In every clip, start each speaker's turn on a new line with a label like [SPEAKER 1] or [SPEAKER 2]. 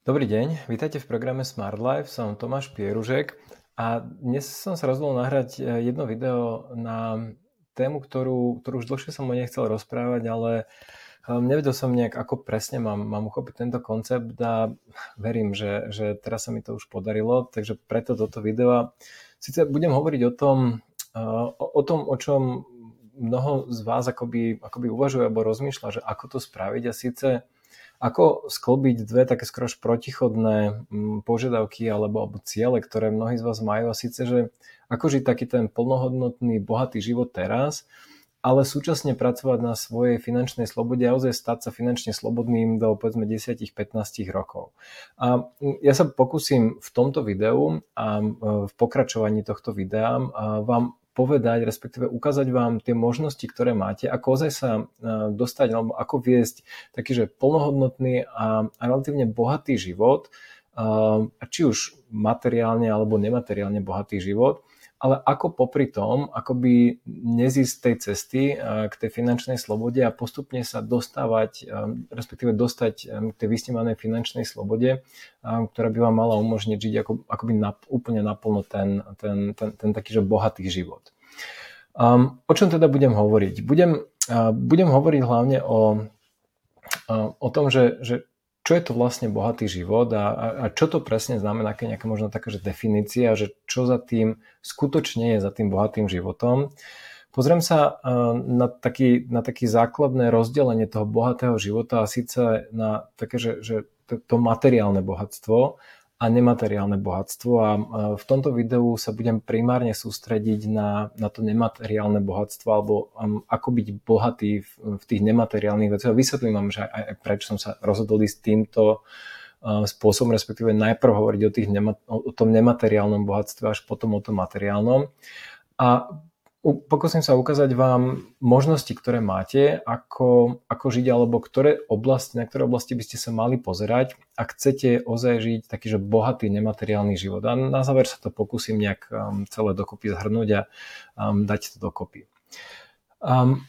[SPEAKER 1] Dobrý deň, vítajte v programe Smart Life, som Tomáš Pieružek a dnes som sa rozhodol nahrať e, jedno video na tému, ktorú, ktorú už dlhšie som o nechcel rozprávať, ale e, nevedel som nejak, ako presne mám, mám uchopiť tento koncept a verím, že, že teraz sa mi to už podarilo, takže preto toto video. Sice budem hovoriť o tom, e, o, o tom, o čom mnoho z vás akoby, akoby uvažuje alebo rozmýšľa, že ako to spraviť a síce ako sklbiť dve také skoro protichodné mm, požiadavky alebo, ciele, ktoré mnohí z vás majú a síce, že ako žiť taký ten plnohodnotný, bohatý život teraz, ale súčasne pracovať na svojej finančnej slobode a ozaj stať sa finančne slobodným do povedzme 10-15 rokov. A mm, ja sa pokúsim v tomto videu a v pokračovaní tohto videa vám povedať, respektíve ukázať vám tie možnosti, ktoré máte, ako ozaj sa e, dostať, alebo ako viesť taký, že plnohodnotný a, a relatívne bohatý život, e, či už materiálne alebo nemateriálne bohatý život, ale ako popri tom, ako by nezísť tej cesty e, k tej finančnej slobode a postupne sa dostávať, respektíve dostať k tej vysnívanej finančnej slobode, ktorá by vám mala umožniť žiť ako, akoby na, úplne naplno ten, ten, ten, ten taký, že bohatý život. Um, o čom teda budem hovoriť? Budem, uh, budem hovoriť hlavne o, uh, o tom, že, že čo je to vlastne bohatý život a, a, a čo to presne znamená, aké nejaká možno taká že definícia, že čo za tým skutočne je za tým bohatým životom. Pozriem sa uh, na taký, na taký základné rozdelenie toho bohatého života a síce na také, že, že to, to materiálne bohatstvo a nemateriálne bohatstvo a v tomto videu sa budem primárne sústrediť na, na to nemateriálne bohatstvo alebo um, ako byť bohatý v, v tých nemateriálnych veciach. Vysvetlím vám, že aj, aj prečo som sa rozhodol ísť týmto uh, spôsobom, respektíve najprv hovoriť o, tých nema, o tom nemateriálnom bohatstve až potom o tom materiálnom. A Pokúsim sa ukázať vám možnosti, ktoré máte, ako, ako žiť, alebo ktoré oblasti, na ktoré oblasti by ste sa mali pozerať, ak chcete ozaj žiť taký, že bohatý nemateriálny život. A na záver sa to pokúsim nejak um, celé dokopy zhrnúť a um, dať to dokopy. Um,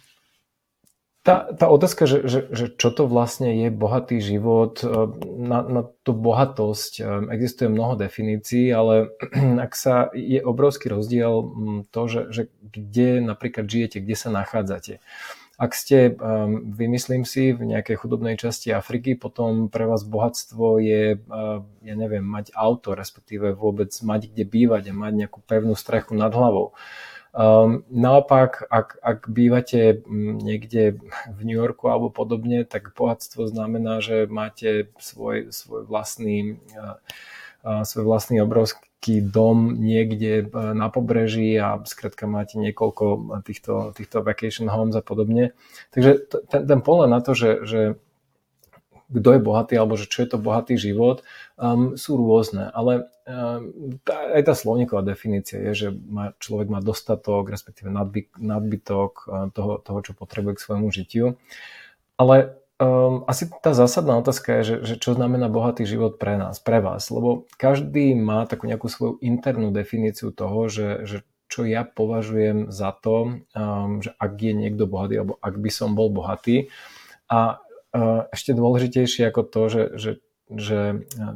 [SPEAKER 1] tá, tá otázka, že, že, že čo to vlastne je bohatý život, eh, na, na tú bohatosť eh, existuje mnoho definícií, ale ak sa je obrovský rozdiel hm, to, že, že kde napríklad žijete, kde sa nachádzate. Ak ste, hm, vymyslím si, v nejakej chudobnej časti Afriky, potom pre vás bohatstvo je, eh, ja neviem, mať auto, respektíve vôbec mať kde bývať a mať nejakú pevnú strechu nad hlavou. Um, naopak, ak, ak bývate mm, niekde v New Yorku alebo podobne, tak bohatstvo znamená, že máte svoj, svoj vlastný uh, uh, svoj vlastný obrovský dom niekde uh, na pobreží a skrátka máte niekoľko týchto, týchto vacation homes a podobne. Takže ten, ten pohľad na to, že, že kto je bohatý alebo že čo je to bohatý život, um, sú rôzne. Ale um, aj tá slovníková definícia je, že má, človek má dostatok, respektíve nadby, nadbytok uh, toho, toho, čo potrebuje k svojmu žitiu. Ale um, asi tá zásadná otázka je, že, že čo znamená bohatý život pre nás, pre vás. Lebo každý má takú nejakú svoju internú definíciu toho, že, že čo ja považujem za to, um, že ak je niekto bohatý, alebo ak by som bol bohatý. A ešte dôležitejšie ako to, že, že, že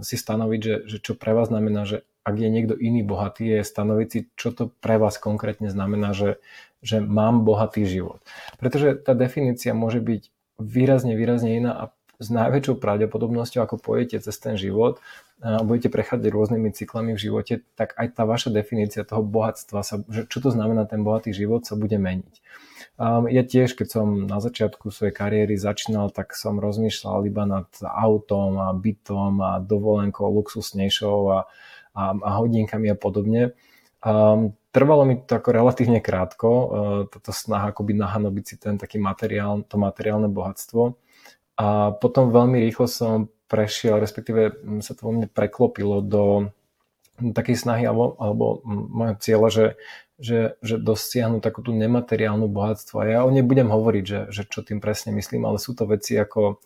[SPEAKER 1] si stanoviť, že, že čo pre vás znamená, že ak je niekto iný bohatý, je stanoviť si, čo to pre vás konkrétne znamená, že, že mám bohatý život. Pretože tá definícia môže byť výrazne, výrazne iná a s najväčšou pravdepodobnosťou, ako pôjdete cez ten život a budete prechádzať rôznymi cyklami v živote, tak aj tá vaša definícia toho bohatstva, sa, že čo to znamená ten bohatý život, sa bude meniť. Um, ja tiež, keď som na začiatku svojej kariéry začínal, tak som rozmýšľal iba nad autom a bytom a dovolenkou luxusnejšou a, a, a hodinkami a podobne. Um, trvalo mi to ako relatívne krátko, uh, táto snaha akoby nahanobiť si ten taký materiál, to materiálne bohatstvo. A potom veľmi rýchlo som prešiel, respektíve sa to vo mne preklopilo do takej snahy alebo, alebo môjho cieľa, že že, že dosiahnu takú tú nemateriálnu bohatstvo. A ja o nej budem hovoriť, že, že čo tým presne myslím, ale sú to veci ako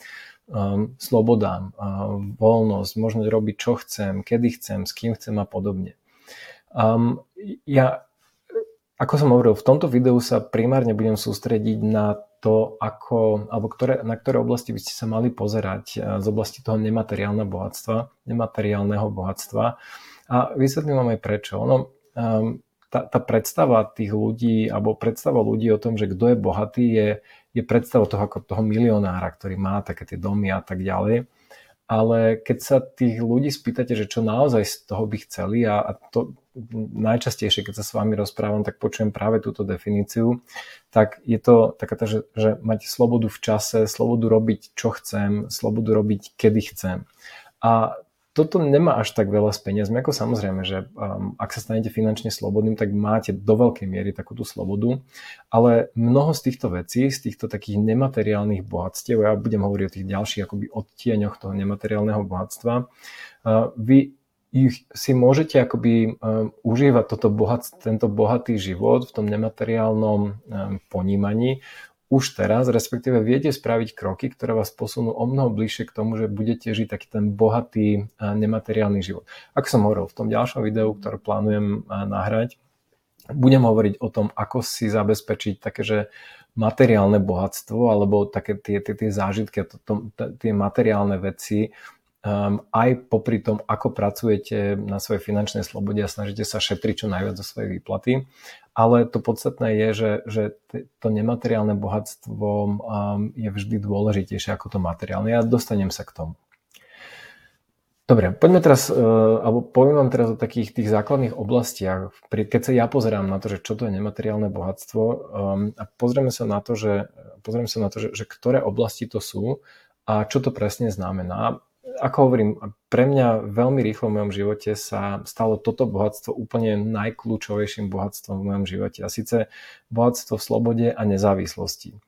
[SPEAKER 1] um, sloboda, um, voľnosť, možnosť robiť čo chcem, kedy chcem, s kým chcem a podobne. Um, ja ako som hovoril, v tomto videu sa primárne budem sústrediť na to, ako, alebo ktoré, na ktoré oblasti by ste sa mali pozerať eh, z oblasti toho nemateriálneho bohatstva, nemateriálneho bohatstva. A vysvetlím vám aj prečo. Ono, um, tá, tá predstava tých ľudí, alebo predstava ľudí o tom, že kto je bohatý, je, je predstava toho ako toho milionára, ktorý má také tie domy a tak ďalej ale keď sa tých ľudí spýtate, že čo naozaj z toho by chceli a, a to najčastejšie, keď sa s vami rozprávam, tak počujem práve túto definíciu, tak je to taká, že, že máte slobodu v čase, slobodu robiť, čo chcem, slobodu robiť, kedy chcem. A toto nemá až tak veľa s peniazmi, ako samozrejme, že um, ak sa stanete finančne slobodným, tak máte do veľkej miery takúto slobodu, ale mnoho z týchto vecí, z týchto takých nemateriálnych bohatstiev, ja budem hovoriť o tých ďalších akoby odtieňoch toho nemateriálneho bohatstva, uh, vy ich si môžete akoby um, užívať toto bohat, tento bohatý život v tom nemateriálnom um, ponímaní už teraz, respektíve viete spraviť kroky, ktoré vás posunú o mnoho bližšie k tomu, že budete žiť taký ten bohatý nemateriálny život. Ako som hovoril v tom ďalšom videu, ktoré plánujem nahrať, budem hovoriť o tom, ako si zabezpečiť také, že materiálne bohatstvo alebo také tie, tie, tie zážitky to, to, tie materiálne veci um, aj popri tom, ako pracujete na svojej finančnej slobode a snažíte sa šetriť čo najviac zo svojej výplaty ale to podstatné je, že, že to nemateriálne bohatstvo um, je vždy dôležitejšie ako to materiálne. Ja dostanem sa k tomu. Dobre, poďme teraz, uh, alebo poviem vám teraz o takých tých základných oblastiach, keď sa ja pozerám na to, že čo to je nemateriálne bohatstvo um, a pozrieme sa na to, že, pozrieme sa na to, že, že ktoré oblasti to sú a čo to presne znamená ako hovorím, pre mňa veľmi rýchlo v mojom živote sa stalo toto bohatstvo úplne najkľúčovejším bohatstvom v mojom živote. A síce bohatstvo v slobode a nezávislosti.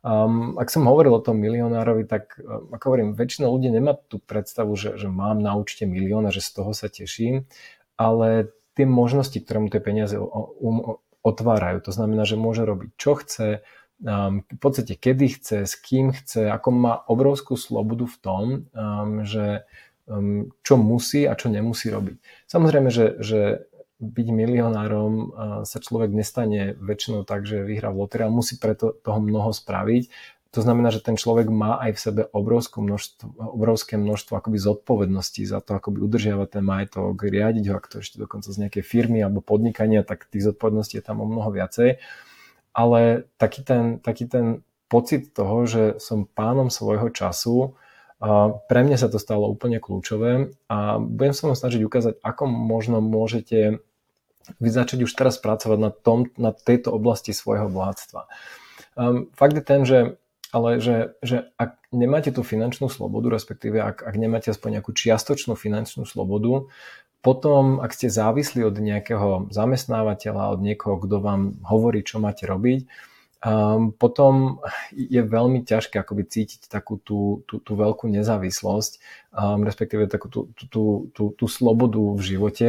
[SPEAKER 1] Um, ak som hovoril o tom milionárovi, tak um, ako hovorím, väčšina ľudí nemá tú predstavu, že, že mám na účte milión a že z toho sa teším, ale tie možnosti, ktoré mu tie peniaze otvárajú, to znamená, že môže robiť čo chce, um, v podstate kedy chce, s kým chce, ako má obrovskú slobodu v tom, um, že um, čo musí a čo nemusí robiť. Samozrejme, že, že byť milionárom uh, sa človek nestane väčšinou tak, že vyhrá v lotérii, musí preto toho mnoho spraviť. To znamená, že ten človek má aj v sebe obrovské množstvo, obrovské množstvo akoby zodpovedností za to, akoby udržiavať ten majetok, riadiť ho, ak to ešte dokonca z nejakej firmy alebo podnikania, tak tých zodpovedností je tam o mnoho viacej ale taký ten, taký ten pocit toho, že som pánom svojho času, pre mňa sa to stalo úplne kľúčové a budem sa vám snažiť ukázať, ako možno môžete vy začať už teraz pracovať na, tom, na tejto oblasti svojho bohatstva. Um, fakt je ten, že ale že, že ak nemáte tú finančnú slobodu, respektíve ak, ak nemáte aspoň nejakú čiastočnú finančnú slobodu, potom, ak ste závislí od nejakého zamestnávateľa, od niekoho, kto vám hovorí, čo máte robiť, um, potom je veľmi ťažké akoby cítiť takú tú, tú, tú veľkú nezávislosť, um, respektíve takú tú, tú, tú, tú slobodu v živote,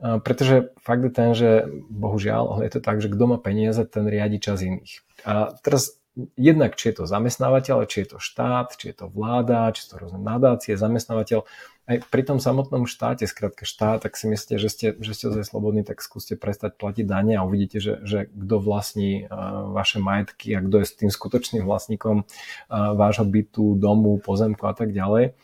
[SPEAKER 1] um, pretože fakt je ten, že bohužiaľ, je to tak, že kto má peniaze, ten riadi čas iných. A teraz jednak, či je to zamestnávateľ, či je to štát, či je to vláda, či sú to rôzne nadácie, zamestnávateľ, aj pri tom samotnom štáte, skrátka štát, tak si myslíte, že ste, že ste slobodní, tak skúste prestať platiť dane a uvidíte, že, že kto vlastní uh, vaše majetky a kto je s tým skutočným vlastníkom uh, vášho bytu, domu, pozemku a tak ďalej.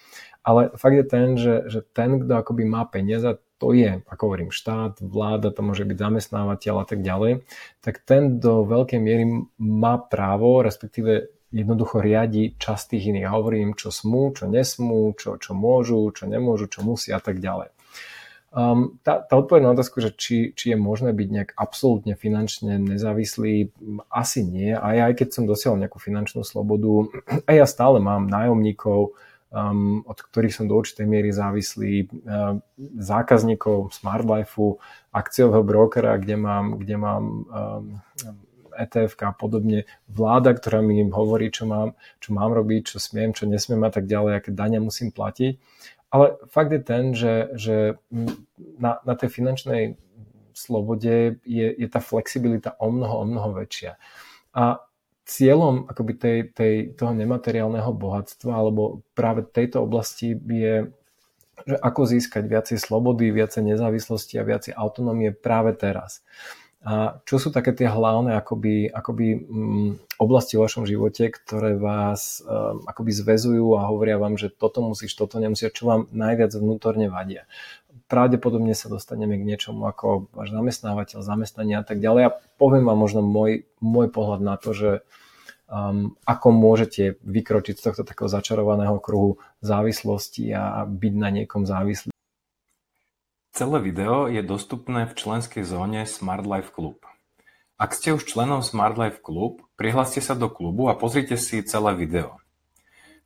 [SPEAKER 1] Ale fakt je ten, že, že ten, kto akoby má peniaze, to je, ako hovorím, štát, vláda, to môže byť zamestnávateľ a tak ďalej, tak ten do veľkej miery má právo, respektíve jednoducho riadi čas tých iných. A hovorím, čo smú, čo nesmú, čo, čo môžu, čo nemôžu, čo musia a tak ďalej. Um, tá, tá odpoveď na otázku, že či, či je možné byť nejak absolútne finančne nezávislý, asi nie. A ja aj keď som dosiahol nejakú finančnú slobodu, a ja stále mám nájomníkov, um, od ktorých som do určitej miery závislý, um, zákazníkov Smartlifeu, akciového brokera, kde mám, kde mám um, ETF a podobne, vláda, ktorá mi hovorí, čo mám, čo mám robiť, čo smiem, čo nesmiem a tak ďalej, aké dania musím platiť. Ale fakt je ten, že, že na, na tej finančnej slobode je, je tá flexibilita o mnoho, o mnoho väčšia. A cieľom akoby tej, tej, toho nemateriálneho bohatstva alebo práve tejto oblasti je že ako získať viacej slobody, viacej nezávislosti a viacej autonómie práve teraz. A čo sú také tie hlavné akoby, akoby um, oblasti v vašom živote, ktoré vás um, akoby zväzujú a hovoria vám, že toto musíš, toto nemusíš, čo vám najviac vnútorne vadia. Pravdepodobne sa dostaneme k niečomu ako váš zamestnávateľ, zamestnanie a tak ďalej. A poviem vám možno môj, môj pohľad na to, že um, ako môžete vykročiť z tohto takého začarovaného kruhu závislosti a byť na niekom závislý.
[SPEAKER 2] Celé video je dostupné v členskej zóne Smart Life Club. Ak ste už členom Smart Life Club, prihláste sa do klubu a pozrite si celé video.